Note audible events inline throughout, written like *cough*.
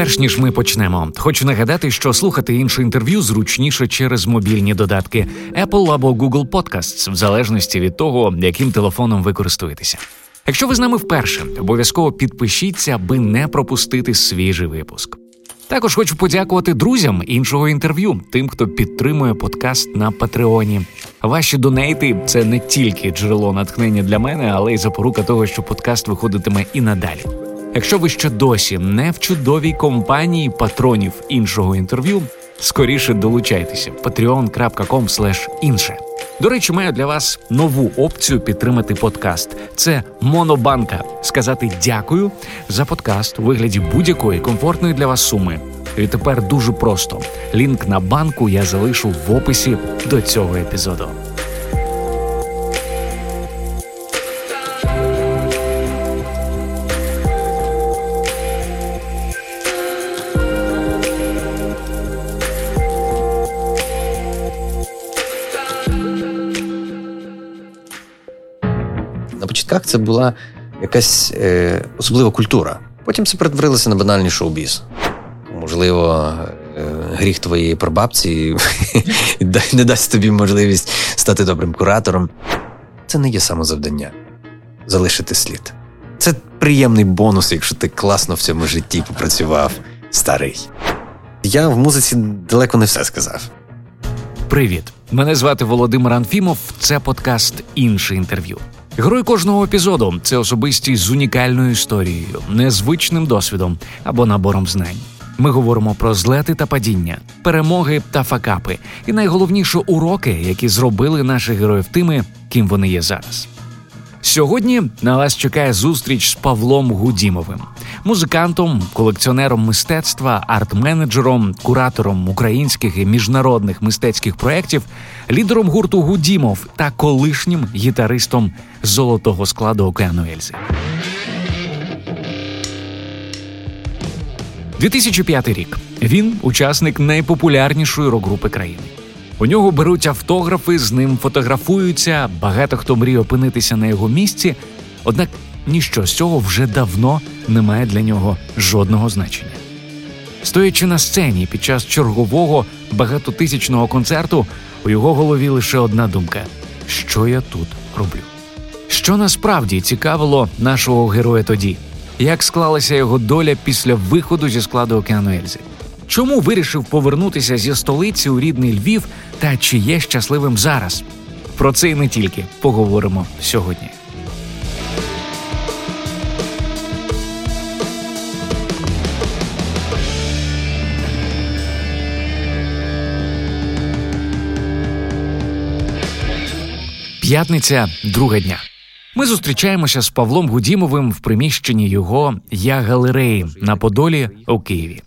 Перш ніж ми почнемо, хочу нагадати, що слухати інше інтерв'ю зручніше через мобільні додатки Apple або Google Podcasts, в залежності від того, яким телефоном ви користуєтеся. Якщо ви з нами вперше, обов'язково підпишіться, аби не пропустити свіжий випуск. Також хочу подякувати друзям іншого інтерв'ю, тим, хто підтримує подкаст на Патреоні. Ваші донейти це не тільки джерело натхнення для мене, але й запорука того, що подкаст виходитиме і надалі. Якщо ви ще досі не в чудовій компанії патронів іншого інтерв'ю, скоріше долучайтеся patreon.com інше. До речі, маю для вас нову опцію підтримати подкаст. Це Монобанка. Сказати дякую за подкаст у вигляді будь-якої комфортної для вас суми. І тепер дуже просто. Лінк на банку я залишу в описі до цього епізоду. Початках це була якась е, особлива культура. Потім це перетворилося на банальний шоу-біз. Можливо, е, гріх твоєї прабабці *laughs* не дасть тобі можливість стати добрим куратором. Це не є самозавдання залишити слід. Це приємний бонус, якщо ти класно в цьому житті попрацював старий. Я в музиці далеко не все сказав. Привіт! Мене звати Володимир Анфімов. Це подкаст інше інтерв'ю. Герой кожного епізоду це особистість з унікальною історією, незвичним досвідом або набором знань. Ми говоримо про злети та падіння, перемоги та факапи, і найголовніше уроки, які зробили наших героїв тими, ким вони є зараз. Сьогодні на вас чекає зустріч з Павлом Гудімовим, музикантом, колекціонером мистецтва, арт-менеджером, куратором українських і міжнародних мистецьких проєктів, лідером гурту Гудімов та колишнім гітаристом золотого складу океану Ельзи. 2005 рік. Він учасник найпопулярнішої рок-групи країни. У нього беруть автографи, з ним фотографуються. Багато хто мріє опинитися на його місці. Однак ніщо з цього вже давно не має для нього жодного значення. Стоячи на сцені під час чергового багатотисячного концерту, у його голові лише одна думка: що я тут роблю? Що насправді цікавило нашого героя тоді, як склалася його доля після виходу зі складу океану Ельзи? Чому вирішив повернутися зі столиці у рідний Львів та чи є щасливим зараз? Про це і не тільки поговоримо сьогодні. П'ятниця друга дня. Ми зустрічаємося з Павлом Гудімовим в приміщенні його я галереї на Подолі у Києві.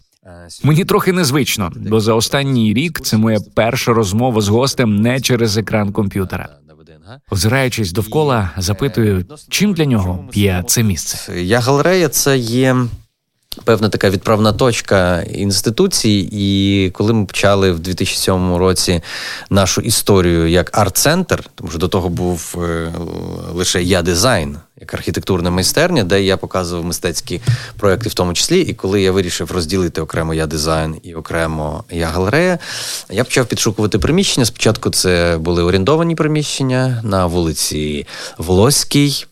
Мені трохи незвично, бо за останній рік це моя перша розмова з гостем не через екран комп'ютера. Озираючись довкола, запитую, чим для нього є це місце. Я галерея це є Певна така відправна точка інституції, і коли ми почали в 2007 році нашу історію як арт-центр, тому що до того був е, лише я дизайн, як архітектурна майстерня, де я показував мистецькі проекти, в тому числі. І коли я вирішив розділити окремо я дизайн і окремо я галерея, я почав підшукувати приміщення. Спочатку це були орендовані приміщення на вулиці Волоській.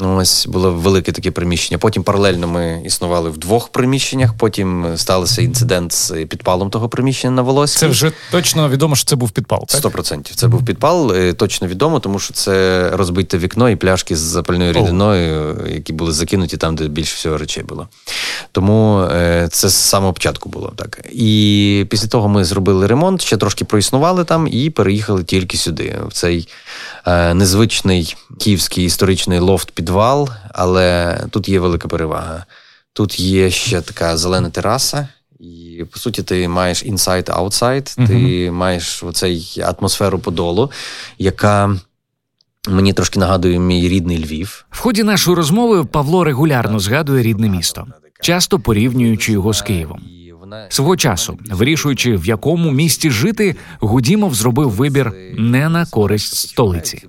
Ось було велике таке приміщення. Потім паралельно ми існували в двох приміщеннях. Потім стався інцидент з підпалом того приміщення на волосі. Це вже точно відомо, що це був підпал. Сто процентів це був підпал. Е, точно відомо, тому що це розбите вікно і пляшки з запальною рідиною, які були закинуті там, де більше всього речей було. Тому е, це з самого початку було так. І після того ми зробили ремонт, ще трошки проіснували там і переїхали тільки сюди, в цей е, незвичний київський історичний лофт підвал, але тут є велика перевага. Тут є ще така зелена тераса, і по суті, ти маєш inside-outside, uh-huh. ти маєш оцей атмосферу подолу, яка. Мені трошки нагадує мій рідний Львів. В ході нашої розмови Павло регулярно згадує рідне місто, часто порівнюючи його з Києвом. Свого часу, вирішуючи в якому місті жити, Гудімов зробив вибір не на користь столиці.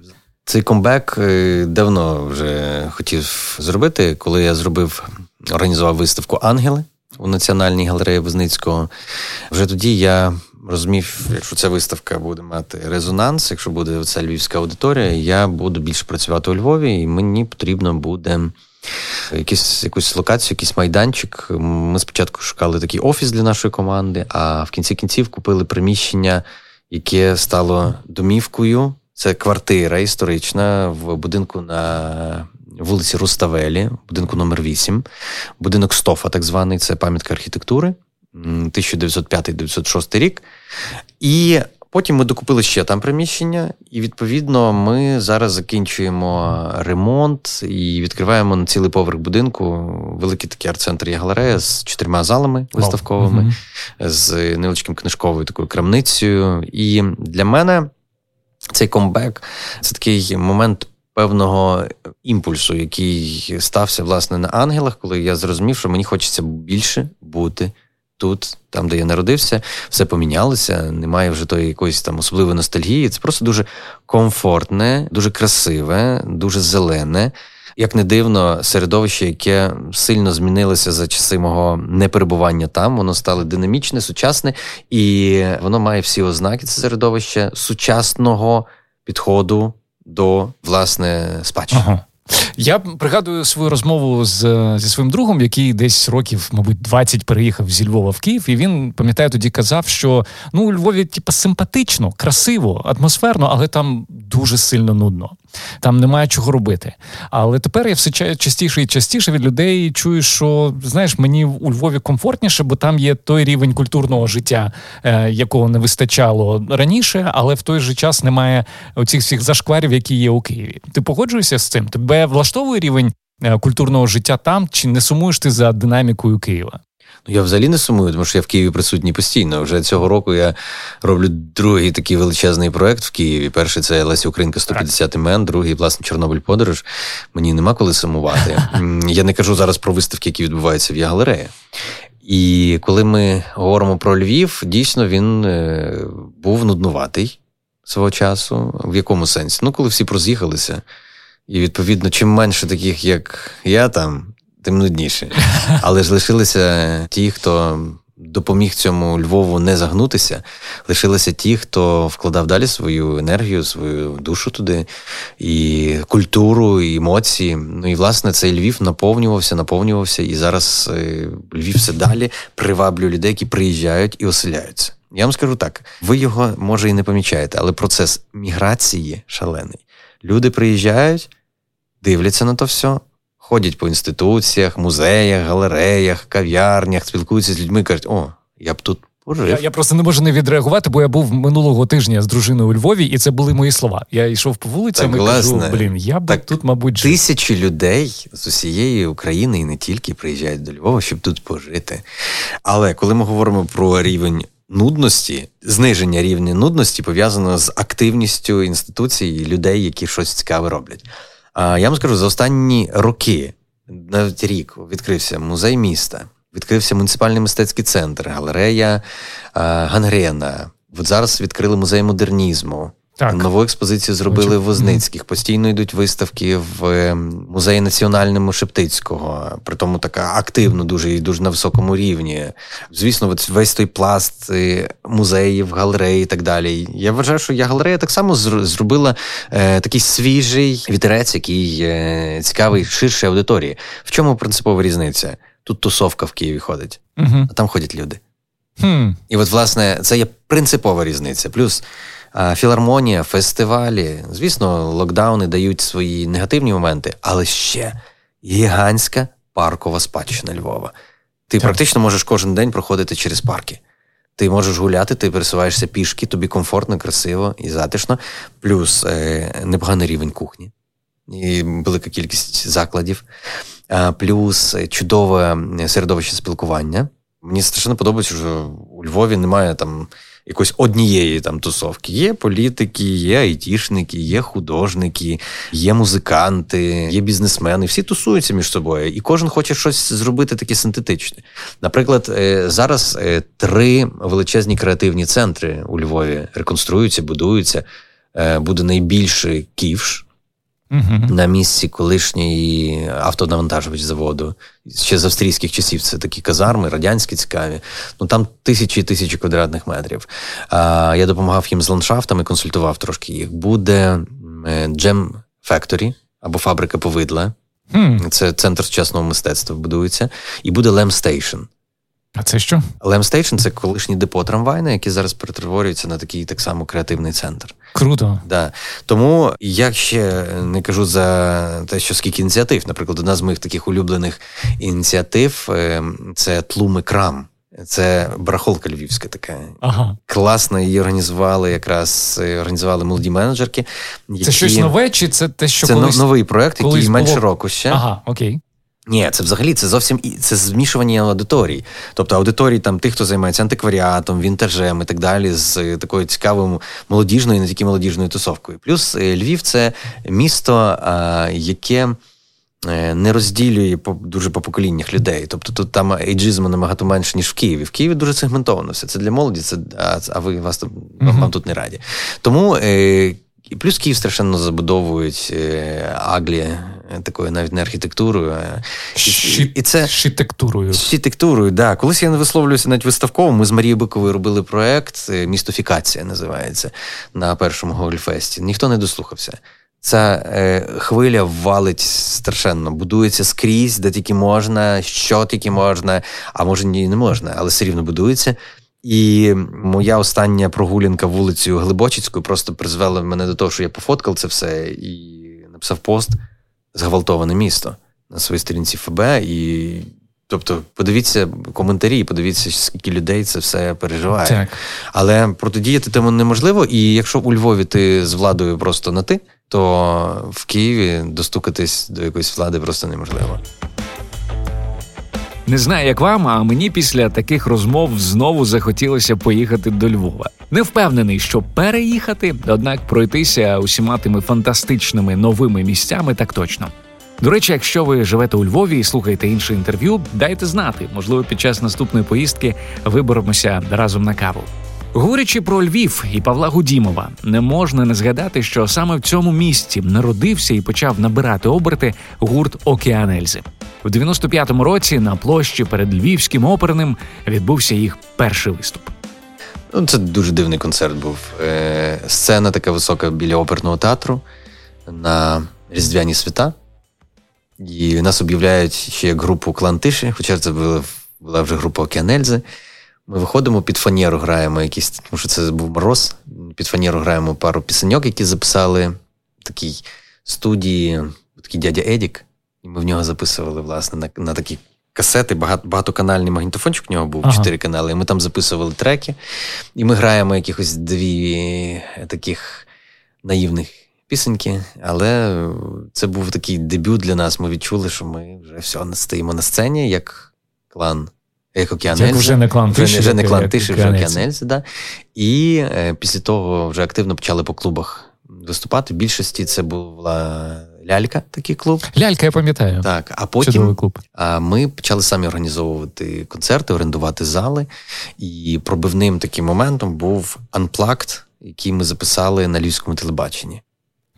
Цей комбек е, давно вже хотів зробити, коли я зробив, організував виставку Ангели у Національній галереї Возницького. Вже тоді я розумів, якщо ця виставка буде мати резонанс, якщо буде ця львівська аудиторія, я буду більше працювати у Львові, і мені потрібно буде. Якісь, якусь локацію, якийсь майданчик. Ми спочатку шукали такий офіс для нашої команди, а в кінці кінців купили приміщення, яке стало домівкою. Це квартира історична в будинку на вулиці Руставелі, будинку номер 8 будинок Стофа, так званий, це пам'ятка архітектури 1905-1906 рік. І потім ми докупили ще там приміщення, і відповідно ми зараз закінчуємо ремонт і відкриваємо на цілий поверх будинку великий такий арт-центр є галерея з чотирма залами виставковими, oh. з невеличким книжковою такою крамницею. І для мене цей комбек це такий момент певного імпульсу, який стався власне на ангелах, коли я зрозумів, що мені хочеться більше бути. Тут, там, де я народився, все помінялося, немає вже тої якоїсь там особливої ностальгії. Це просто дуже комфортне, дуже красиве, дуже зелене. Як не дивно, середовище, яке сильно змінилося за часи мого неперебування там, воно стало динамічне, сучасне, і воно має всі ознаки це середовище сучасного підходу до власне спадщини. Ага. Я пригадую свою розмову з зі своїм другом, який десь років, мабуть, 20 переїхав зі Львова в Київ, і він пам'ятаю, тоді казав, що ну у Львові, типу, симпатично, красиво, атмосферно, але там дуже сильно нудно. Там немає чого робити. Але тепер я все частіше і частіше від людей чую, що знаєш, мені у Львові комфортніше, бо там є той рівень культурного життя, е, якого не вистачало раніше, але в той же час немає оцих всіх зашкварів, які є у Києві. Ти погоджуєшся з цим? Тебе влаштовує рівень е, культурного життя там, чи не сумуєш ти за динамікою Києва? Я взагалі не сумую, тому що я в Києві присутній постійно. Вже цього року я роблю другий такий величезний проект в Києві. Перший це Леся Українка 150 імен, другий, власне, Чорнобиль Подорож. Мені нема коли сумувати. Я не кажу зараз про виставки, які відбуваються в Ягалереї. І коли ми говоримо про Львів, дійсно він е, був нуднуватий свого часу. В якому сенсі? Ну, коли всі проз'їхалися. І відповідно, чим менше таких, як я там, тим нудніше. *laughs* Але ж лишилися ті, хто допоміг цьому Львову не загнутися. Лишилися ті, хто вкладав далі свою енергію, свою душу туди, і культуру, і емоції. Ну і власне цей Львів наповнювався, наповнювався, і зараз е, Львів все *laughs* далі приваблює людей, які приїжджають і оселяються. Я вам скажу так: ви його може і не помічаєте, але процес міграції шалений. Люди приїжджають, дивляться на то все, ходять по інституціях, музеях, галереях, кав'ярнях, спілкуються з людьми, кажуть, о, я б тут. Я я просто не можу не відреагувати, бо я був минулого тижня з дружиною у Львові, і це були мої слова. Я йшов по вулицям так, і кажу, блін, я б так, тут, мабуть, жив. тисячі людей з усієї України і не тільки приїжджають до Львова, щоб тут пожити. Але коли ми говоримо про рівень нудності, зниження рівня нудності пов'язано з активністю інституцій і людей, які щось цікаве роблять. Я вам скажу, за останні роки, навіть рік, відкрився музей міста, відкрився муніципальний мистецький центр, галерея Гангрена. От зараз відкрили музей модернізму. Так. Нову експозицію зробили в Возницьких. Постійно йдуть виставки в ем, музеї національному Шептицького, при тому така активно, дуже і дуже на високому рівні. Звісно, весь той пласт е, музеїв, галереї і так далі. Я вважаю, що я галерея так само зробила е, такий свіжий вітерець, який е, цікавий ширшій аудиторії. В чому принципова різниця? Тут тусовка в Києві ходить, угу. а там ходять люди. Хм. І от, власне, це є принципова різниця. Плюс. Філармонія, фестивалі. Звісно, локдауни дають свої негативні моменти, але ще гігантська паркова спадщина Львова. Ти так. практично можеш кожен день проходити через парки. Ти можеш гуляти, ти пересуваєшся пішки, тобі комфортно, красиво і затишно, плюс е, непоганий рівень кухні, і велика кількість закладів, е, плюс чудове середовище спілкування. Мені страшно подобається, що у Львові немає там якоїсь однієї там тусовки. Є політики, є айтішники, є художники, є музиканти, є бізнесмени. Всі тусуються між собою, і кожен хоче щось зробити таке синтетичне. Наприклад, е, зараз е, три величезні креативні центри у Львові реконструюються, будуються. Е, буде найбільший ківш. Е на місці колишньої автонавантажувач заводу. Ще з австрійських часів це такі казарми, радянські цікаві. Ну там тисячі і тисячі квадратних метрів. А, Я допомагав їм з ландшафтами, консультував трошки їх. Буде Jam Factory або фабрика повидла. Це центр сучасного мистецтва будується, і буде Lem Station. А це що? Lem Station це колишній депо трамвайне, який зараз перетворюється на такий так само креативний центр. Круто. Да. Тому я ще не кажу за те, що скільки ініціатив. Наприклад, одна з моїх таких улюблених ініціатив ем, це тлуми крам. Це барахолка львівська така. Ага. Класно її організували, якраз е, організували молоді менеджерки. Які... Це щось нове, чи це те, що це колись... новий проект, який було... менше року ще. Ага, окей. Ні, це взагалі це зовсім це змішування аудиторій. Тобто аудиторії там тих, хто займається антикваріатом, вінтажем і так далі, з е, такою цікавою молодіжною, не тільки молодіжною тусовкою. Плюс е, Львів це місто, яке. Е, не розділює по дуже по поколіннях людей. Тобто тут там ейджизму набагато менше, ніж в Києві. В Києві дуже сегментовано все. Це для молоді, це а, а ви вас там uh-huh. вам тут не раді. Тому е, плюс Київ страшенно забудовують е, Аглі такою навіть не архітектурою, а і, і це да. Колись я не висловлююся навіть виставково. Ми з Марією Биковою робили проект Містофікація називається на першому Гольфесті. Ніхто не дослухався. Ця е, хвиля валить страшенно, будується скрізь, де тільки можна, що тільки можна, а може ні, не можна, але все рівно будується. І моя остання прогулянка вулицею Глибочицькою просто призвела мене до того, що я пофоткав це все і написав пост зґвалтоване місто на своїй сторінці ФБ. І Тобто, подивіться коментарі, подивіться, скільки людей це все переживає. Так. Але протидіяти тому неможливо. І якщо у Львові ти з владою просто на ти, то в Києві достукатись до якоїсь влади просто неможливо. Не знаю, як вам, а мені після таких розмов знову захотілося поїхати до Львова. Не впевнений, що переїхати, однак пройтися усіма тими фантастичними новими місцями так точно. До речі, якщо ви живете у Львові і слухаєте інше інтерв'ю, дайте знати. Можливо, під час наступної поїздки виберемося разом на каву. Говорячи про Львів і Павла Гудімова, не можна не згадати, що саме в цьому місці народився і почав набирати оберти гурт Океан Ельзи. У 95-му році на площі перед Львівським оперним відбувся їх перший виступ. Ну, Це дуже дивний концерт був. Е, Сцена така висока біля оперного театру на Різдвяні свята. І нас об'являють ще як групу Клан Тиші, хоча це була, була вже група Океанельзи. Ми виходимо під фанеру, граємо якісь, тому що це був мороз. Під фанеру граємо пару пісеньок, які записали в такій студії, такий дядя Едік. І ми в нього записували, власне, на на такі касети, багато, багатоканальний магнітофончик в нього був, ага. чотири канали. І ми там записували треки. І ми граємо якихось дві таких наївних пісеньки, але це був такий дебют для нас. Ми відчули, що ми вже все стоїмо на сцені, як клан. Як Океан Ельзи. вже не клан Тиші, вже не клан Тиші, вже Океан Ельзи, да. І е, після того вже активно почали по клубах виступати. В більшості це була лялька, такий клуб. Лялька, я пам'ятаю. Так, а потім клуб. А ми почали самі організовувати концерти, орендувати зали. І пробивним таким моментом був Unplugged, який ми записали на львівському телебаченні.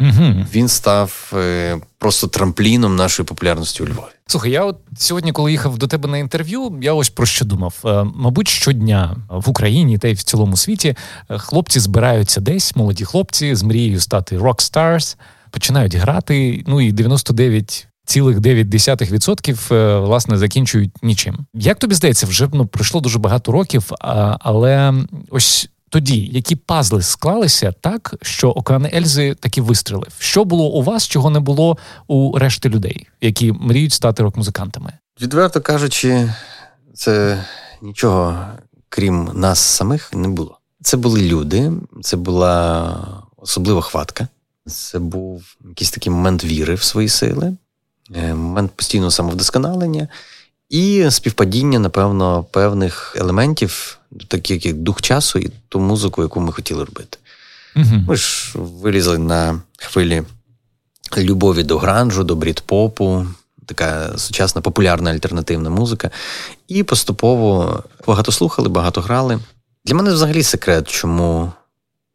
Угу. Він став е, просто трампліном нашої популярності у Львові. Слухай, я от сьогодні, коли їхав до тебе на інтерв'ю, я ось про що думав. Е, мабуть, щодня в Україні та й в цілому світі е, хлопці збираються десь, молоді хлопці з мрією стати рок-старс, починають грати. Ну і 99 Цілих 9% е, власне закінчують нічим. Як тобі здається, вже ну пройшло дуже багато років, але ось тоді, які пазли склалися так, що океан Ельзи таки вистрілив. Що було у вас, чого не було у решти людей, які мріють стати рок-музикантами? Відверто кажучи, це нічого крім нас самих не було. Це були люди, це була особлива хватка, це був якийсь такий момент віри в свої сили, е, момент постійного самовдосконалення і співпадіння, напевно, певних елементів такий як дух часу і ту музику, яку ми хотіли робити. uh Ми ж вилізли на хвилі любові до гранжу, до брід-попу, така сучасна популярна альтернативна музика. І поступово багато слухали, багато грали. Для мене взагалі секрет, чому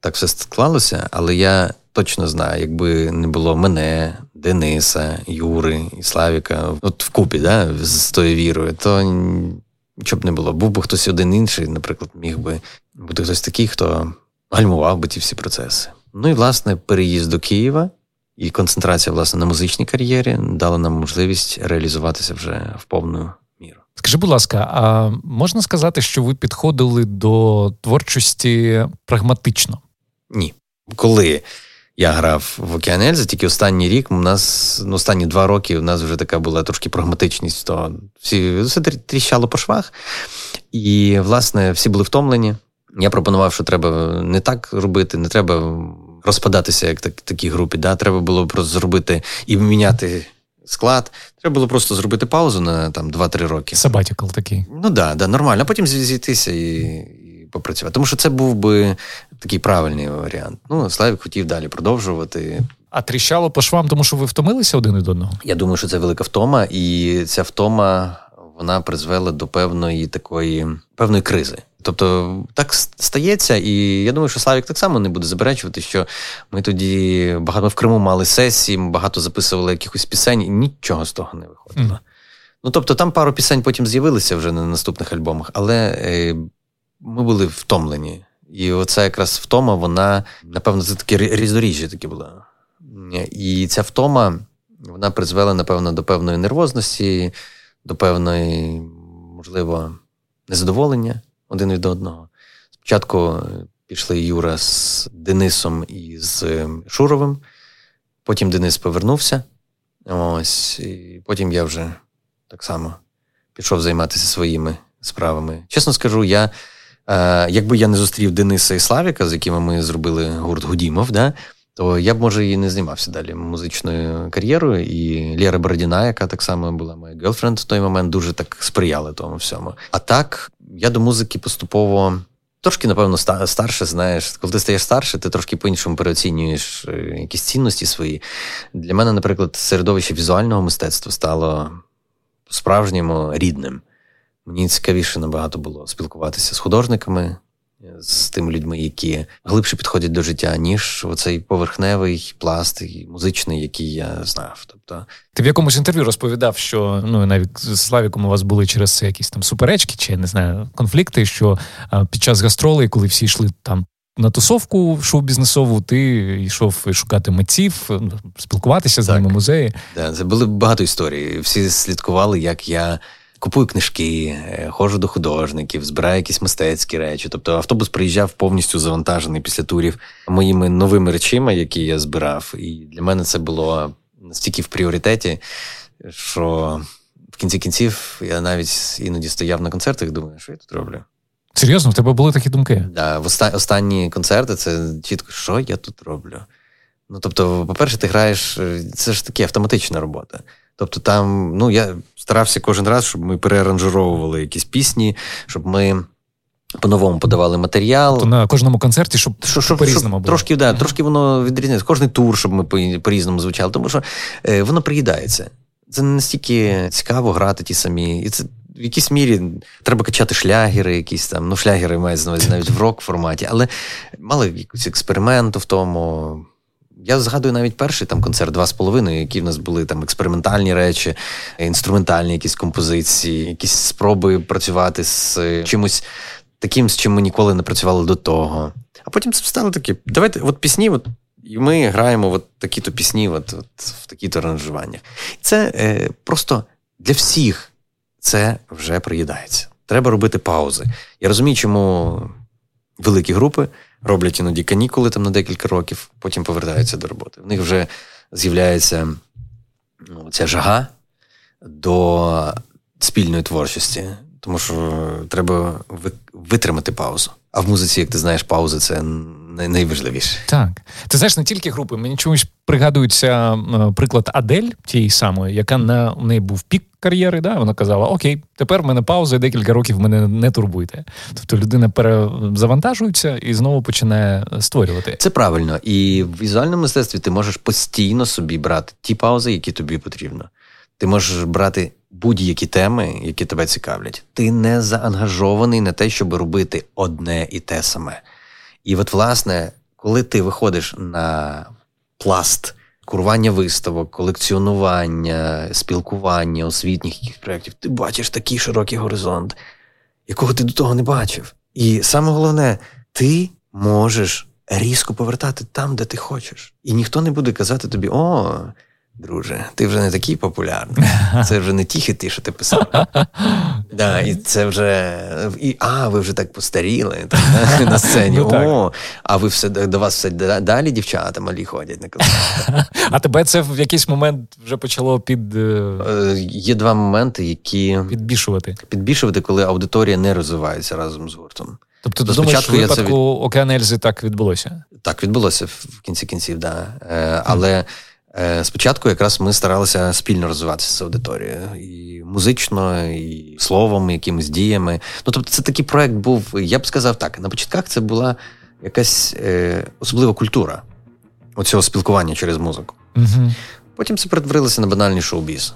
так все склалося, але я точно знаю, якби не було мене, Дениса, Юри і Славіка, от вкупі, да, з тою вірою, то нічого б не було. Був би хтось один інший, наприклад, міг би бути хтось такий, хто гальмував би ті всі процеси. Ну і власне переїзд до Києва і концентрація власне на музичній кар'єрі дала нам можливість реалізуватися вже в повну міру. Скажи, будь ласка, а можна сказати, що ви підходили до творчості прагматично? Ні. Коли я грав в Океан Ельза, тільки останній рік у нас, ну, останні два роки у нас вже така була трошки прагматичність, то всі все тріщало по швах, і, власне, всі були втомлені. Я пропонував, що треба не так робити, не треба розпадатися, як так, такій групі. Да? Треба було просто зробити і міняти склад. Треба було просто зробити паузу на там 2-3 роки. Сабатікл такий. Ну да, да, нормально. А потім зійтися і попрацювати. Тому що це був би такий правильний варіант. Ну, Славік хотів далі продовжувати. А тріщало по швам, тому що ви втомилися один від одного? Я думаю, що це велика втома, і ця втома вона призвела до певної такої певної кризи. Тобто так стається, і я думаю, що Славік так само не буде заперечувати, що ми тоді багато в Криму мали сесії, ми багато записували якихось пісень, і нічого з того не виходило. Mm. Ну тобто, там пару пісень потім з'явилися вже на наступних альбомах, але е, ми були втомлені. І оця якраз втома, вона, напевно, це таке різноріжжя таке була. І ця втома вона призвела, напевно, до певної нервозності, до певної, можливо, незадоволення один від одного. Спочатку пішли Юра з Денисом і з Шуровим, потім Денис повернувся. Ось, і Потім я вже так само пішов займатися своїми справами. Чесно скажу, я, е, якби я не зустрів Дениса і Славіка, з якими ми зробили гурт Гудімов, да, то я б, може, і не займався далі музичною кар'єрою. І Лєра Бородіна, яка так само була моя гелфренд в той момент, дуже так сприяла тому всьому. А так, я до музики поступово. Трошки, напевно, старше, знаєш, коли ти стаєш старше, ти трошки по-іншому переоцінюєш е, якісь цінності свої. Для мене, наприклад, середовище візуального мистецтва стало справжньому рідним. Мені цікавіше набагато було спілкуватися з художниками, з тими людьми, які глибше підходять до життя, ніж оцей поверхневий пласт музичний, який я знав. Тобто, ти в якомусь інтерв'ю розповідав, що ну навіть з Славіком у вас були через якісь там суперечки, чи не знаю, конфлікти, що під час гастролей, коли всі йшли там. На тусовку шоу-бізнесову ти йшов шукати митців, спілкуватися з ними музеї. Да, це були багато історій. Всі слідкували, як я Купую книжки, е, ходжу до художників, збираю якісь мистецькі речі. Тобто автобус приїжджав повністю завантажений після турів моїми новими речима, які я збирав. І для мене це було настільки в пріоритеті, що в кінці кінців я навіть іноді стояв на концертах і думаю, що я тут роблю. Серйозно, в тебе були такі думки? Да, в останні концерти це чітко, що я тут роблю. Ну тобто, по-перше, ти граєш, е, це ж таке автоматична робота. Тобто, там, ну я старався кожен раз, щоб ми переаранжировували якісь пісні, щоб ми. По-новому подавали матеріал. То на кожному концерті, щоб щоб, щоб по-різному було. Трошки да, трошки воно відрізняється. Кожний тур, щоб ми по-різному звучали, тому що е, воно приїдається. Це не настільки цікаво грати ті самі. І це в якійсь мірі треба качати шлягери, якісь там, ну, шлягери мають навіть в рок форматі, але мали якусь експерименту в тому. Я згадую навіть перший там концерт два з половиною, які в нас були там експериментальні речі, інструментальні якісь композиції, якісь спроби працювати з чимось таким, з чим ми ніколи не працювали до того. А потім це стало таке. Давайте, от пісні, от, і ми граємо от такі-то пісні, от, от в такі-то аранжуваннях. Це е, просто для всіх це вже приїдається. Треба робити паузи. Я розумію, чому великі групи роблять іноді канікули там на декілька років, потім повертаються до роботи. В них вже з'являється ну, ця жага до спільної творчості, тому що треба витримати паузу. А в музиці, як ти знаєш, паузи це найважливіше. Так. Ти знаєш, не тільки групи. Мені чомусь пригадується е, приклад Адель, тієї самої, яка на у неї був пік кар'єри. Да? Вона казала: Окей, тепер в мене пауза, і декілька років мене не турбуйте. Тобто людина перезавантажується і знову починає створювати. Це правильно. І в візуальному мистецтві ти можеш постійно собі брати ті паузи, які тобі потрібно. Ти можеш брати будь-які теми, які тебе цікавлять. Ти не заангажований на те, щоб робити одне і те саме. І от, власне, коли ти виходиш на пласт курування виставок, колекціонування, спілкування, освітніх проєктів, ти бачиш такий широкий горизонт, якого ти до того не бачив. І саме головне, ти можеш різко повертати там, де ти хочеш. І ніхто не буде казати тобі: о, друже, ти вже не такий популярний. Це вже не ті хити, що ти писав. *laughs* Да, І це вже. І, А, ви вже так постаріли так, на *laughs* сцені. Ну, О, а ви все до вас все далі дівчата малі ходять на концерти. *laughs* А тебе це в якийсь момент вже почало під. Е, е, є два моменти, які підбішувати. Підбішувати, коли аудиторія не розвивається разом з гуртом. Тобто, ти думаєш, в випадку від... Океан Ельзи так відбулося? Так, відбулося в кінці кінців, да. Е, але Е, спочатку якраз ми старалися спільно розвиватися з аудиторією і музично, і словом, і якимись діями. Ну тобто, це такий проект був. Я б сказав так: на початках це була якась е, особлива культура оцього спілкування через музику. Угу. Потім це перетворилося на банальний шоу-біз.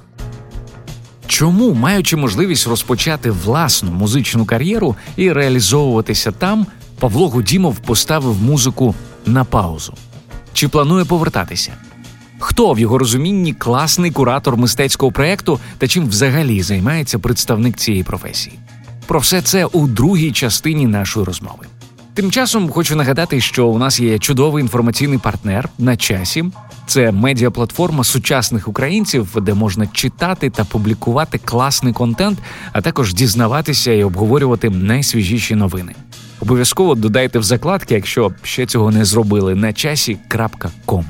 Чому, маючи можливість розпочати власну музичну кар'єру і реалізовуватися там, Павло Гудімов поставив музику на паузу? Чи планує повертатися? Хто в його розумінні класний куратор мистецького проєкту та чим взагалі займається представник цієї професії? Про все це у другій частині нашої розмови. Тим часом хочу нагадати, що у нас є чудовий інформаційний партнер на часі. Це медіаплатформа сучасних українців, де можна читати та публікувати класний контент, а також дізнаватися і обговорювати найсвіжіші новини. Обов'язково додайте в закладки, якщо ще цього не зробили, на часі.ком.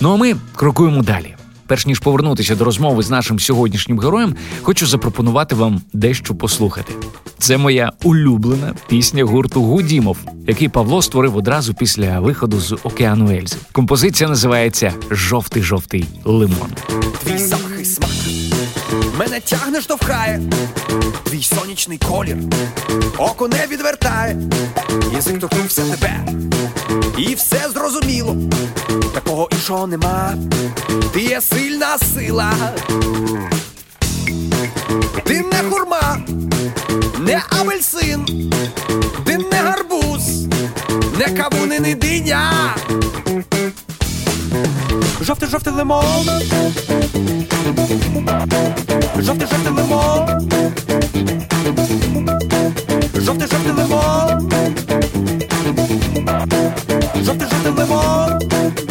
Ну а ми крокуємо далі. Перш ніж повернутися до розмови з нашим сьогоднішнім героєм, хочу запропонувати вам дещо послухати. Це моя улюблена пісня гурту Гудімов, який Павло створив одразу після виходу з океану Ельзи. Композиція називається Жовтий жовтий лимон. Твій запах смак мене тягне, штовхає, твій сонячний колір, око не відвертає, язик торкнувся тебе, і все зрозуміло, такого іншого нема, ти є сильна сила, ти не хурма, не апельсин, ти не гарбуз, не кавуни, не диня. Жовтий жовтий лимон. Жовтий жовтий лимон. Жовтий жовтий лимон. Жовтий жовтий лимон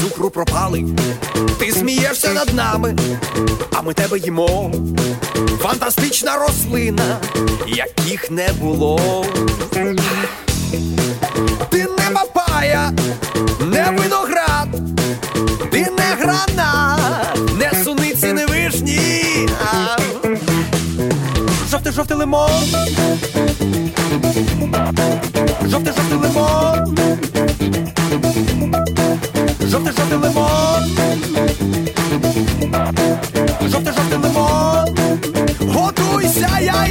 цукру пропали. Ти смієшся над нами, а ми тебе їмо. Фантастична рослина, яких не було. Ти не папая, не виноград, ти не гранат, не суниці, не вишні. Жовтий жовтий лимон Жовтий жовтий лимон Жовтий лимон Жовтий жовтий лимон Готуйся, я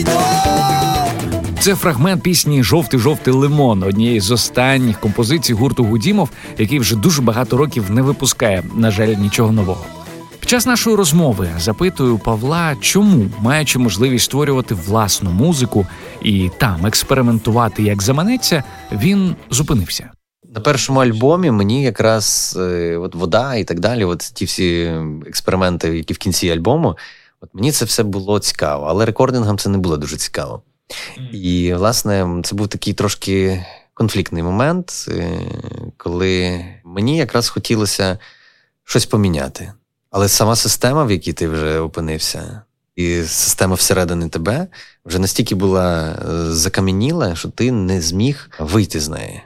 Це фрагмент пісні Жовтий жовтий лимон, однієї з останніх композицій гурту Гудімов, який вже дуже багато років не випускає, на жаль, нічого нового. Під час нашої розмови запитую Павла, чому, маючи можливість створювати власну музику і там експериментувати як заманеться, він зупинився. На першому альбомі мені якраз е, от вода і так далі, от ті всі експерименти, які в кінці альбому, от мені це все було цікаво, але рекордингам це не було дуже цікаво. І, власне, це був такий трошки конфліктний момент, е, коли мені якраз хотілося щось поміняти. Але сама система, в якій ти вже опинився, і система всередині тебе вже настільки була е, закам'яніла, що ти не зміг вийти з неї.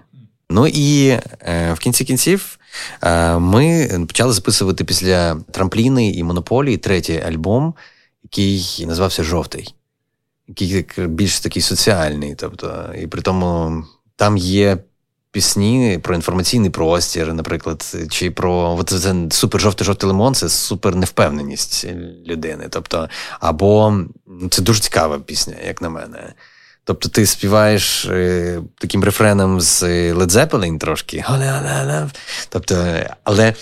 Ну і е, в кінці кінців е, ми почали записувати після трампліни і монополії третій альбом, який називався Жовтий, який більш такий соціальний. Тобто, і при тому там є пісні про інформаційний простір, наприклад, чи про от це супер жовтий жовтий лимон, це супер невпевненість людини. Тобто, або це дуже цікава пісня, як на мене. Тобто ти співаєш е, таким рефреном з Led Zeppelin трошки. Тобто, але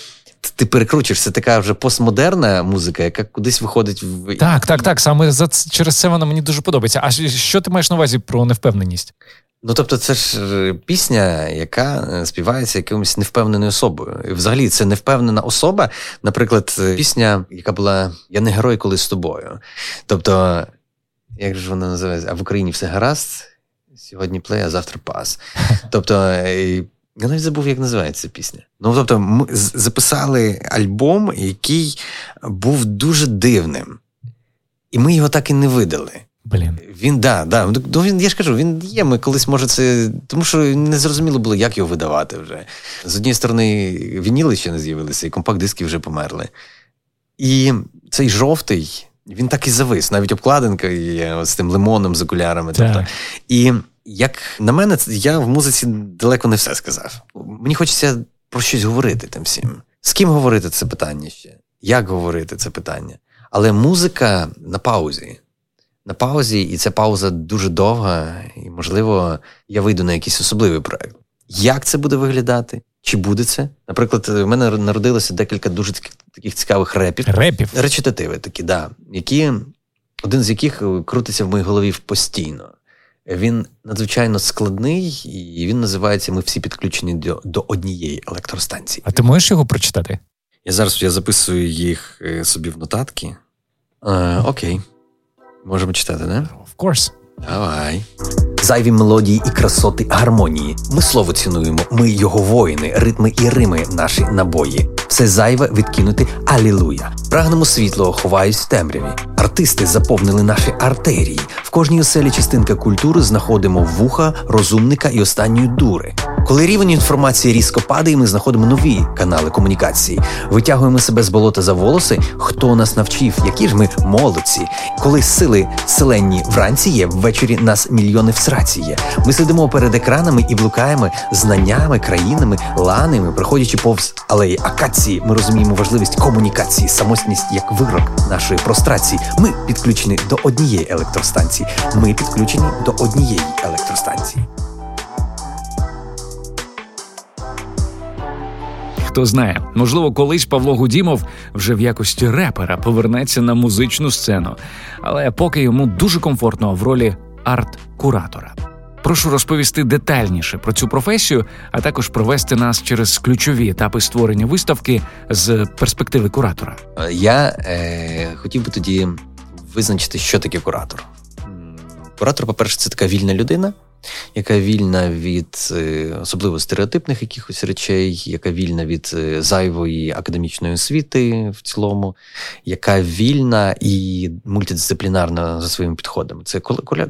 ти перекручуєш, це така вже постмодерна музика, яка кудись виходить в. Так, так, так. Саме за через це вона мені дуже подобається. А що ти маєш на увазі про невпевненість? Ну, тобто, це ж е, пісня, яка е, співається якимось невпевненою особою. І Взагалі, це невпевнена особа. Наприклад, е, пісня, яка була Я не герой, коли з тобою. Тобто, як же вона називається? А в Україні все гаразд. Сьогодні плей, а завтра пас. *laughs* Тобто, я навіть забув, як називається пісня. Ну, тобто, ми записали альбом, який був дуже дивним. І ми його так і не видали. Блін. Він да, да. Ну, він, я ж кажу, він є. Ми колись, може, це. Тому що не зрозуміло було, як його видавати вже. З однієї сторони, вініли ще не з'явилися, і компакт-диски вже померли. І цей жовтий, він так і завис. Навіть обкладинка є з тим лимоном з окулярами. Тобто. І як на мене, я в музиці далеко не все сказав. Мені хочеться про щось говорити тим всім. З ким говорити це питання ще? Як говорити це питання? Але музика на паузі на паузі, і ця пауза дуже довга, і, можливо, я вийду на якийсь особливий проект. Як це буде виглядати? Чи буде це? Наприклад, в мене народилося декілька дуже таких цікавих репів. Репів? Речитативи такі, да, які, один з яких крутиться в моїй голові постійно. Він надзвичайно складний, і він називається Ми всі підключені до до однієї електростанції. А ти можеш його прочитати? Я зараз я записую їх е, собі в нотатки. Е, Окей. Можемо читати, не? Of course. Давай. Зайві мелодії і красоти гармонії. Ми слово цінуємо, ми його воїни, ритми і рими, наші набої. Все зайве відкинути алілуя. Прагнемо світлого, ховаюсь в темряві. Артисти заповнили наші артерії. В кожній оселі частинка культури знаходимо вуха, розумника і останньої дури. Коли рівень інформації різко падає, ми знаходимо нові канали комунікації, витягуємо себе з болота за волоси, хто нас навчив, які ж ми молодці. Коли сили селенні вранці є, ввечері нас мільйони в сраці є. Ми сидимо перед екранами і блукаємо знаннями, країнами, ланами, проходячи повз алеї акації, ми розуміємо важливість комунікації, самотність як вирок нашої прострації. Ми підключені до однієї електростанції. Ми підключені до однієї електростанції. Хто знає, можливо, колись Павло Гудімов вже в якості репера повернеться на музичну сцену, але поки йому дуже комфортно в ролі арт-куратора. Прошу розповісти детальніше про цю професію, а також провести нас через ключові етапи створення виставки з перспективи куратора. Я е, хотів би тоді визначити, що таке куратор. Куратор, по-перше, це така вільна людина, яка вільна від е, особливо стереотипних якихось речей, яка вільна від е, зайвої академічної освіти в цілому, яка вільна і мультидисциплінарна за своїми підходами. Це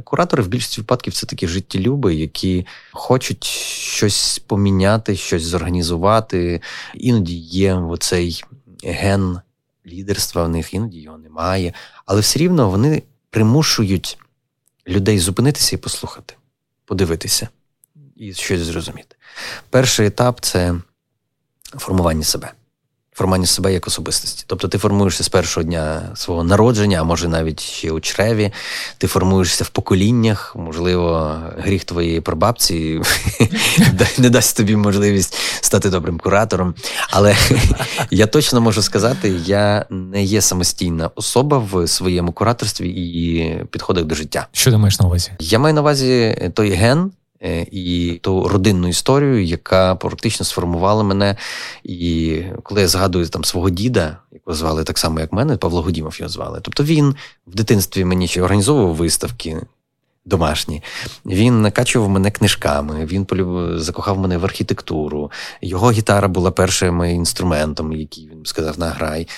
куратори в більшості випадків це такі життєлюби, які хочуть щось поміняти, щось зорганізувати. Іноді є оцей ген лідерства в них, іноді його немає, але все рівно вони примушують людей зупинитися і послухати подивитися і щось зрозуміти. Перший етап це формування себе. Формування себе як особистості. Тобто ти формуєшся з першого дня свого народження, а може навіть ще у чреві, ти формуєшся в поколіннях, можливо, гріх твоєї прабабці *laughs* не дасть тобі можливість стати добрим куратором. Але *laughs* я точно можу сказати, я не є самостійна особа в своєму кураторстві і підходах до життя. Що ти маєш на увазі? Я маю на увазі той ген. Е, і ту родинну історію, яка практично сформувала мене. І коли я згадую там свого діда, якого звали так само, як мене, Павло Гудімов його звали. Тобто він в дитинстві мені ще організовував виставки. Домашні, він накачував мене книжками, він полюб... закохав мене в архітектуру. Його гітара була першим інструментом, який він сказав, награй.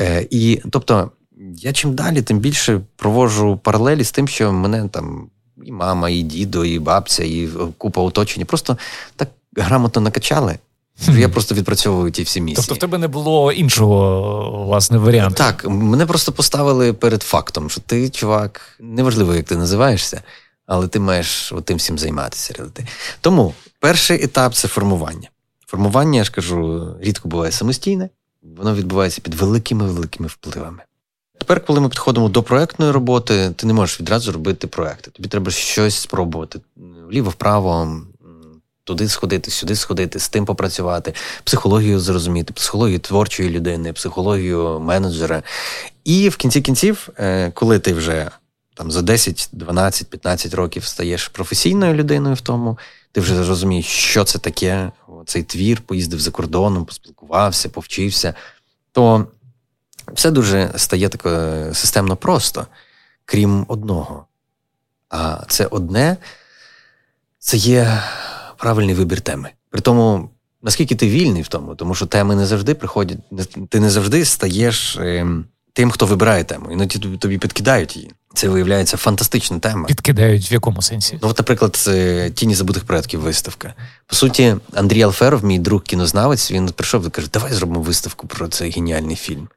Е, І тобто, я чим далі, тим більше проводжу паралелі з тим, що мене там і мама, і дідо, і бабця, і купа оточення. Просто так грамотно накачали. Я просто відпрацьовую ті всі місії. Тобто в тебе не було іншого власне варіанту? Так, мене просто поставили перед фактом, що ти, чувак, неважливо, як ти називаєшся, але ти маєш тим всім займатися. Тому перший етап це формування. Формування, я ж кажу, рідко буває самостійне, воно відбувається під великими-великими впливами. Тепер, коли ми підходимо до проектної роботи, ти не можеш відразу робити проекти. Тобі треба щось спробувати вліво-вправо, туди сходити, сюди сходити, з тим попрацювати, психологію зрозуміти, психологію творчої людини, психологію менеджера. І в кінці кінців, е, коли ти вже там за 10, 12, 15 років стаєш професійною людиною в тому, ти вже розумієш, що це таке, цей твір, поїздив за кордоном, поспілкувався, повчився, то все дуже стає таке системно просто, крім одного. А це одне це є правильний вибір теми. При тому, наскільки ти вільний в тому, тому що теми не завжди приходять, ти не завжди стаєш ем, тим, хто вибирає тему. Іноді тобі, тобі підкидають її. Це виявляється фантастична тема. Підкидають в якому сенсі? Ну, от, наприклад, тіні забутих предків виставка. По суті, Андрій Алферов, мій друг кінознавець, він прийшов і каже: Давай зробимо виставку про цей геніальний фільм.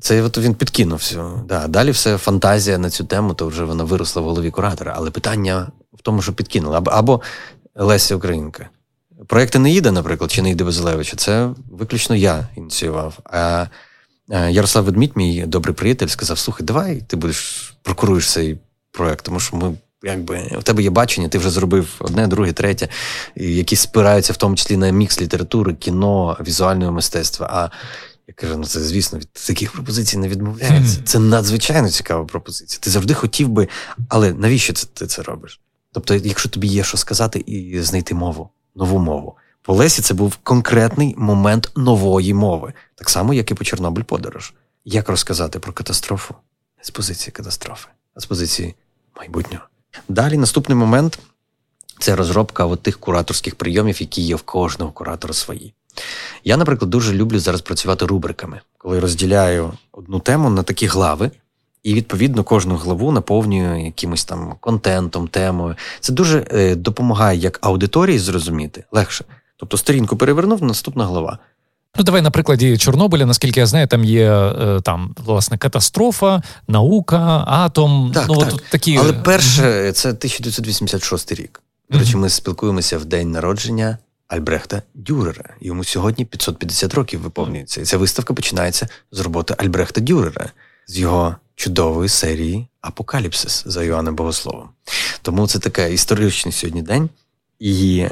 Це от він підкинув все. Да. Далі все фантазія на цю тему, то вже вона виросла в голові куратора. Але питання в тому, що підкинули. Або, Леся Українка. Проєкти не їде, наприклад, чи не їде Безлевича, це виключно я ініціював. А Ярослав Ведмідь, мій добрий приятель, сказав: слухай, давай ти будеш прокуруєш цей проєкт, тому що ми. Якби у тебе є бачення, ти вже зробив одне, друге, третє, які спираються в тому числі на мікс літератури, кіно, візуального мистецтва. А я кажу: ну це звісно, від таких пропозицій не відмовляється. Це надзвичайно цікава пропозиція. Ти завжди хотів би, але навіщо це ти це робиш? Тобто, якщо тобі є що сказати, і знайти мову, нову мову. По Лесі це був конкретний момент нової мови, так само, як і по Чорнобиль подорож. Як розказати про катастрофу з позиції катастрофи, а з позиції майбутнього. Далі наступний момент це розробка от тих кураторських прийомів, які є в кожного куратора свої. Я, наприклад, дуже люблю зараз працювати рубриками, коли розділяю одну тему на такі глави. І відповідно кожну главу наповнюю якимось там контентом, темою. Це дуже е, допомагає як аудиторії зрозуміти легше. Тобто сторінку перевернув, наступна глава. Ну, давай на прикладі Чорнобиля, наскільки я знаю, там є е, там власне катастрофа, наука, атом. Так, ну, так. От такі... Але перше, це 1986 рік. До речі, ми спілкуємося в день народження Альбрехта Дюрера. Йому сьогодні 550 років виповнюється. І ця виставка починається з роботи Альбрехта Дюрера, з його чудової серії Апокаліпсис за Йоанном Богословом. Тому це такий історичний сьогодні день. І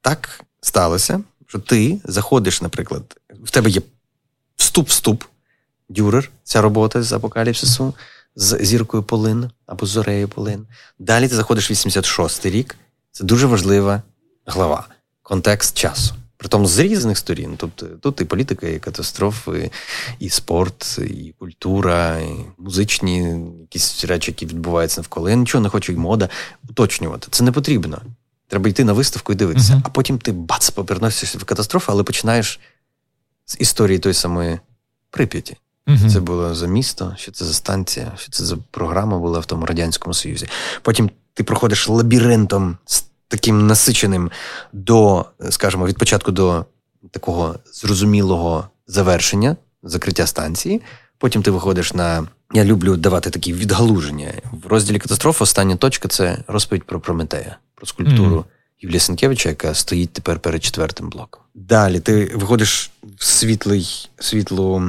так сталося, що ти заходиш, наприклад, в тебе є вступ-вступ, Дюрер, ця робота з апокаліпсису, з зіркою Полин або з Зорею Полин. Далі ти заходиш в 86-й рік. Це дуже важлива глава, контекст часу. Притом з різних сторін. Тобто тут і політика, і катастрофи, і спорт, і культура, і музичні якісь речі, які відбуваються навколо. Я нічого не хочу і мода уточнювати. Це не потрібно. Треба йти на виставку і дивитися. Uh-huh. А потім ти бац, повернешся в катастрофу, але починаєш з історії той самої Прип'яті. Uh-huh. Це було за місто, що це за станція, що це за програма була в тому Радянському Союзі. Потім ти проходиш лабіринтом таким насиченим до, скажімо, від початку до такого зрозумілого завершення, закриття станції. Потім ти виходиш на. Я люблю давати такі відгалуження. В розділі катастрофи остання точка це розповідь про Прометея, про скульптуру mm. Юлія Сенкевича, яка стоїть тепер перед четвертим блоком. Далі ти виходиш в світлий, світлу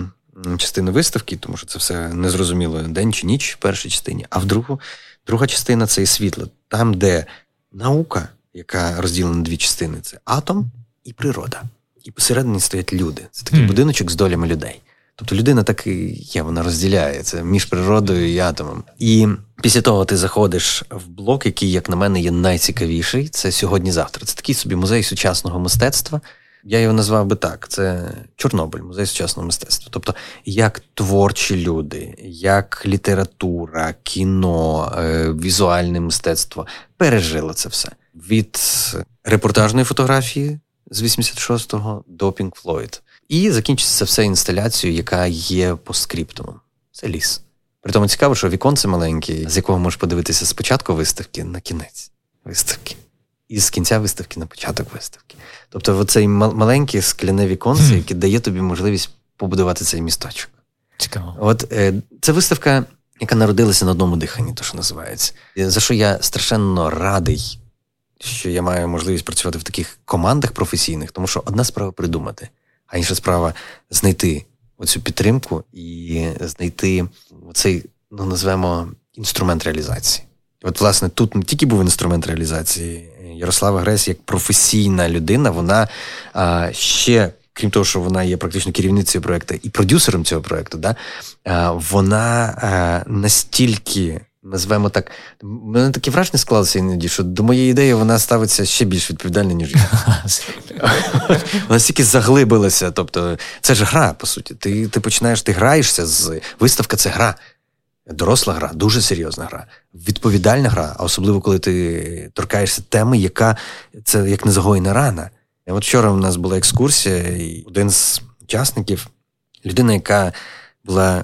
частину виставки, тому що це все незрозуміло день чи ніч в першій частині, а в другу, друга частина це і світло, там, де наука, яка розділена на дві частини, це атом і природа. І посередині стоять люди. Це такий mm. будиночок з долями людей. Тобто людина так і є, вона розділяється між природою і атомом. І після того ти заходиш в блок, який, як на мене, є найцікавіший. Це сьогодні-завтра. Це такий собі музей сучасного мистецтва. Я його назвав би так: це Чорнобиль, музей сучасного мистецтва. Тобто, як творчі люди, як література, кіно, е, візуальне мистецтво пережило це все від репортажної фотографії з 86-го до Pink Floyd. І закінчиться все інсталяцією, яка є по скриптуму. Це ліс. При тому цікаво, що віконце маленьке, з якого можеш подивитися спочатку виставки на кінець виставки, і з кінця виставки на початок виставки. Тобто, оцей маленьке скляне віконце, яке дає тобі можливість побудувати цей місточок. Цікаво. От е, це виставка яка народилася на одному диханні, то що називається. За що я страшенно радий, що я маю можливість працювати в таких командах професійних, тому що одна справа придумати, а інша справа знайти оцю підтримку і знайти цей, ну назвемо, інструмент реалізації. От, власне, тут не тільки був інструмент реалізації. Ярослава Гресь, як професійна людина, вона а, ще, крім того, що вона є практично керівницею проєкту і продюсером цього проєкту, да, а, вона а, настільки. Назвемо так, мене таке враження склалося іноді, що до моєї ідеї вона ставиться ще більш відповідально, ніж я. Вона стільки заглибилася. Тобто, це ж гра, по суті. Ти ти починаєш, ти граєшся з виставка це гра. Доросла гра, дуже серйозна гра, відповідальна гра, а особливо коли ти торкаєшся теми, яка це як незагоєна рана. От вчора у нас була екскурсія, і один з учасників, людина, яка була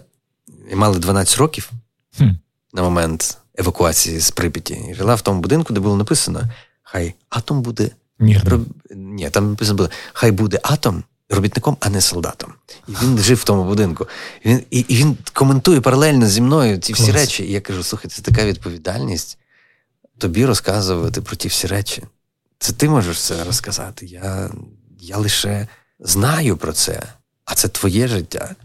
мала 12 років хм. на момент евакуації з Прип'яті, і жила в тому будинку, де було написано: Хай атом буде Мірно. Ні, там написано було, хай буде атом робітником, а не солдатом. І він жив в тому будинку. І він і, і він коментує паралельно зі мною ці всі Клас. речі. І я кажу: слухай, це така відповідальність тобі розказувати про ті всі речі. Це ти можеш це розказати. Я я лише знаю про це, а це твоє життя.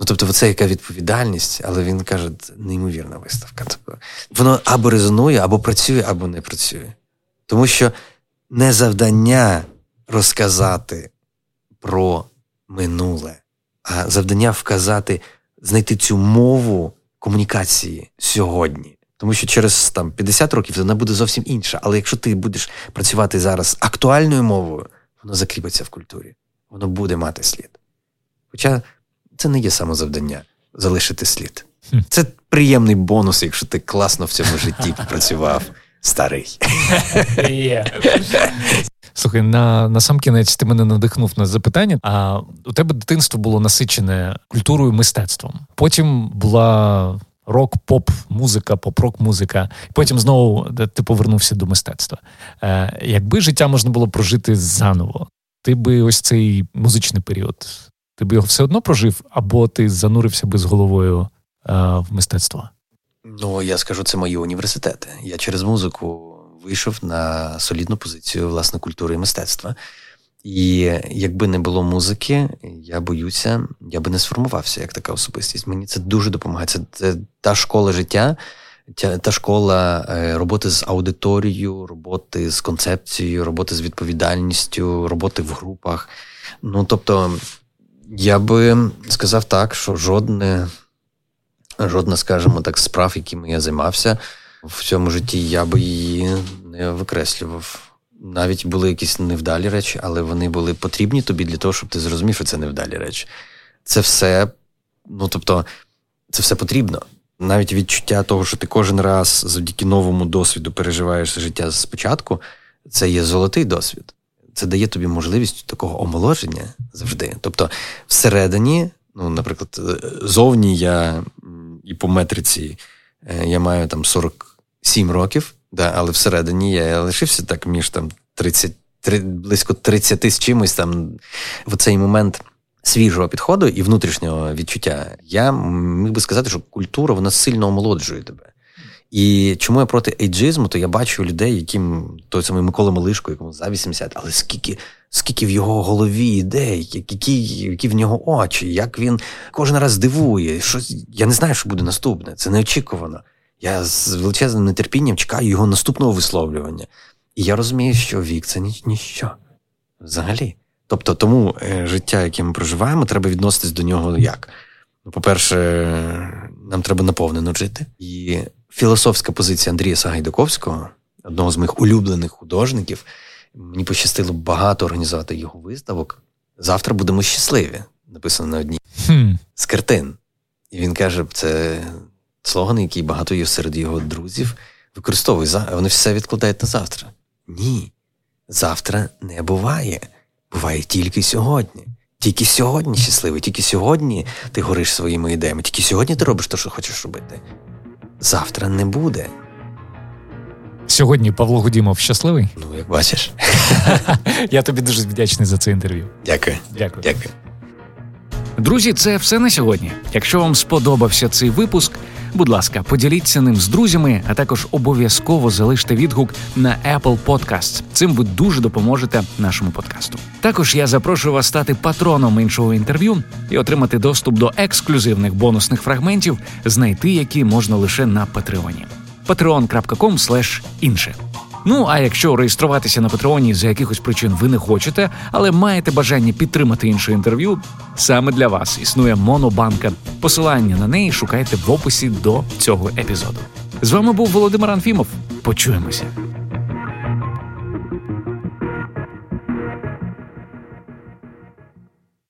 Ну, тобто, це яка відповідальність, але він каже, неймовірна виставка. Тобто, воно або резонує, або працює, або не працює. Тому що не завдання розказати про минуле, а завдання вказати, знайти цю мову комунікації сьогодні. Тому що через там 50 років вона буде зовсім інша. Але якщо ти будеш працювати зараз актуальною мовою, воно закріпиться в культурі, воно буде мати слід. Хоча це не є самозавдання залишити слід. Це приємний бонус, якщо ти класно в цьому житті *laughs* попрацював. Старий. *laughs* Слухай, на на сам кінець ти мене надихнув на запитання. А у тебе дитинство було насичене культурою мистецтвом. Потім була рок-поп музика, поп-рок музика. Потім знову ти повернувся до мистецтва. Е, Якби життя можна було прожити заново, ти би ось цей музичний період, ти би його все одно прожив, або ти занурився би з головою е, в мистецтво? Ну я скажу, це мої університети. Я через музику вийшов на солідну позицію власне культури і мистецтва. І якби не було музики, я боюся, я би не сформувався як така особистість. Мені це дуже допомагає. Це, та школа життя, та, та школа е, роботи з аудиторією, роботи з концепцією, роботи з відповідальністю, роботи в групах. Ну тобто, я би сказав так, що жодне, жодна, скажімо так, справ, якими я займався в цьому житті, я би її не викреслював. Навіть були якісь невдалі речі, але вони були потрібні тобі для того, щоб ти зрозумів, що це невдалі речі. Це все, ну тобто, це все потрібно. Навіть відчуття того, що ти кожен раз завдяки новому досвіду переживаєш життя спочатку, це є золотий досвід. Це дає тобі можливість такого омоложення завжди. Тобто, всередині, ну, наприклад, зовні я і по метриці е, я маю там 47 років. Да, Але всередині я лишився так між там 30, 30, близько 30 з чимось там в цей момент свіжого підходу і внутрішнього відчуття. Я міг би сказати, що культура вона сильно омолоджує тебе. І чому я проти ейджизму, то я бачу людей, яким той самий Микола Малишко, якому за 80, але скільки скільки в його голові ідей, які які в нього очі, як він кожен раз дивує. Що, Я не знаю, що буде наступне. Це неочікувано. Я з величезним нетерпінням чекаю його наступного висловлювання. І я розумію, що вік це ні, ніщо. Взагалі. Тобто, тому е, життя, яке ми проживаємо, треба відноситись до нього як? Ну, по-перше, нам треба наповнено жити. І філософська позиція Андрія Сагайдаковського, одного з моїх улюблених художників, мені пощастило багато організувати його виставок. Завтра будемо щасливі, написано на одній hmm. з картин. І він каже: це слоган, який багато є серед його друзів, використовують. Вони все відкладають на завтра. Ні. Завтра не буває. Буває тільки сьогодні. Тільки сьогодні щасливий, тільки сьогодні ти гориш своїми ідеями, тільки сьогодні ти робиш те, що хочеш робити. Завтра не буде. Сьогодні Павло Гудімов щасливий? Ну, як бачиш. *laughs* Я тобі дуже вдячний за це інтерв'ю. Дякую. Дякую. Дякую. Друзі, це все на сьогодні. Якщо вам сподобався цей випуск, Будь ласка, поділіться ним з друзями, а також обов'язково залиште відгук на Apple Podcasts. Цим ви дуже допоможете нашому подкасту. Також я запрошую вас стати патроном іншого інтерв'ю і отримати доступ до ексклюзивних бонусних фрагментів, знайти які можна лише на Патреоні. patreon.com інше. Ну а якщо реєструватися на Патреоні за якихось причин ви не хочете, але маєте бажання підтримати інше інтерв'ю, саме для вас існує монобанка. Посилання на неї шукайте в описі до цього епізоду. З вами був Володимир Анфімов. Почуємося.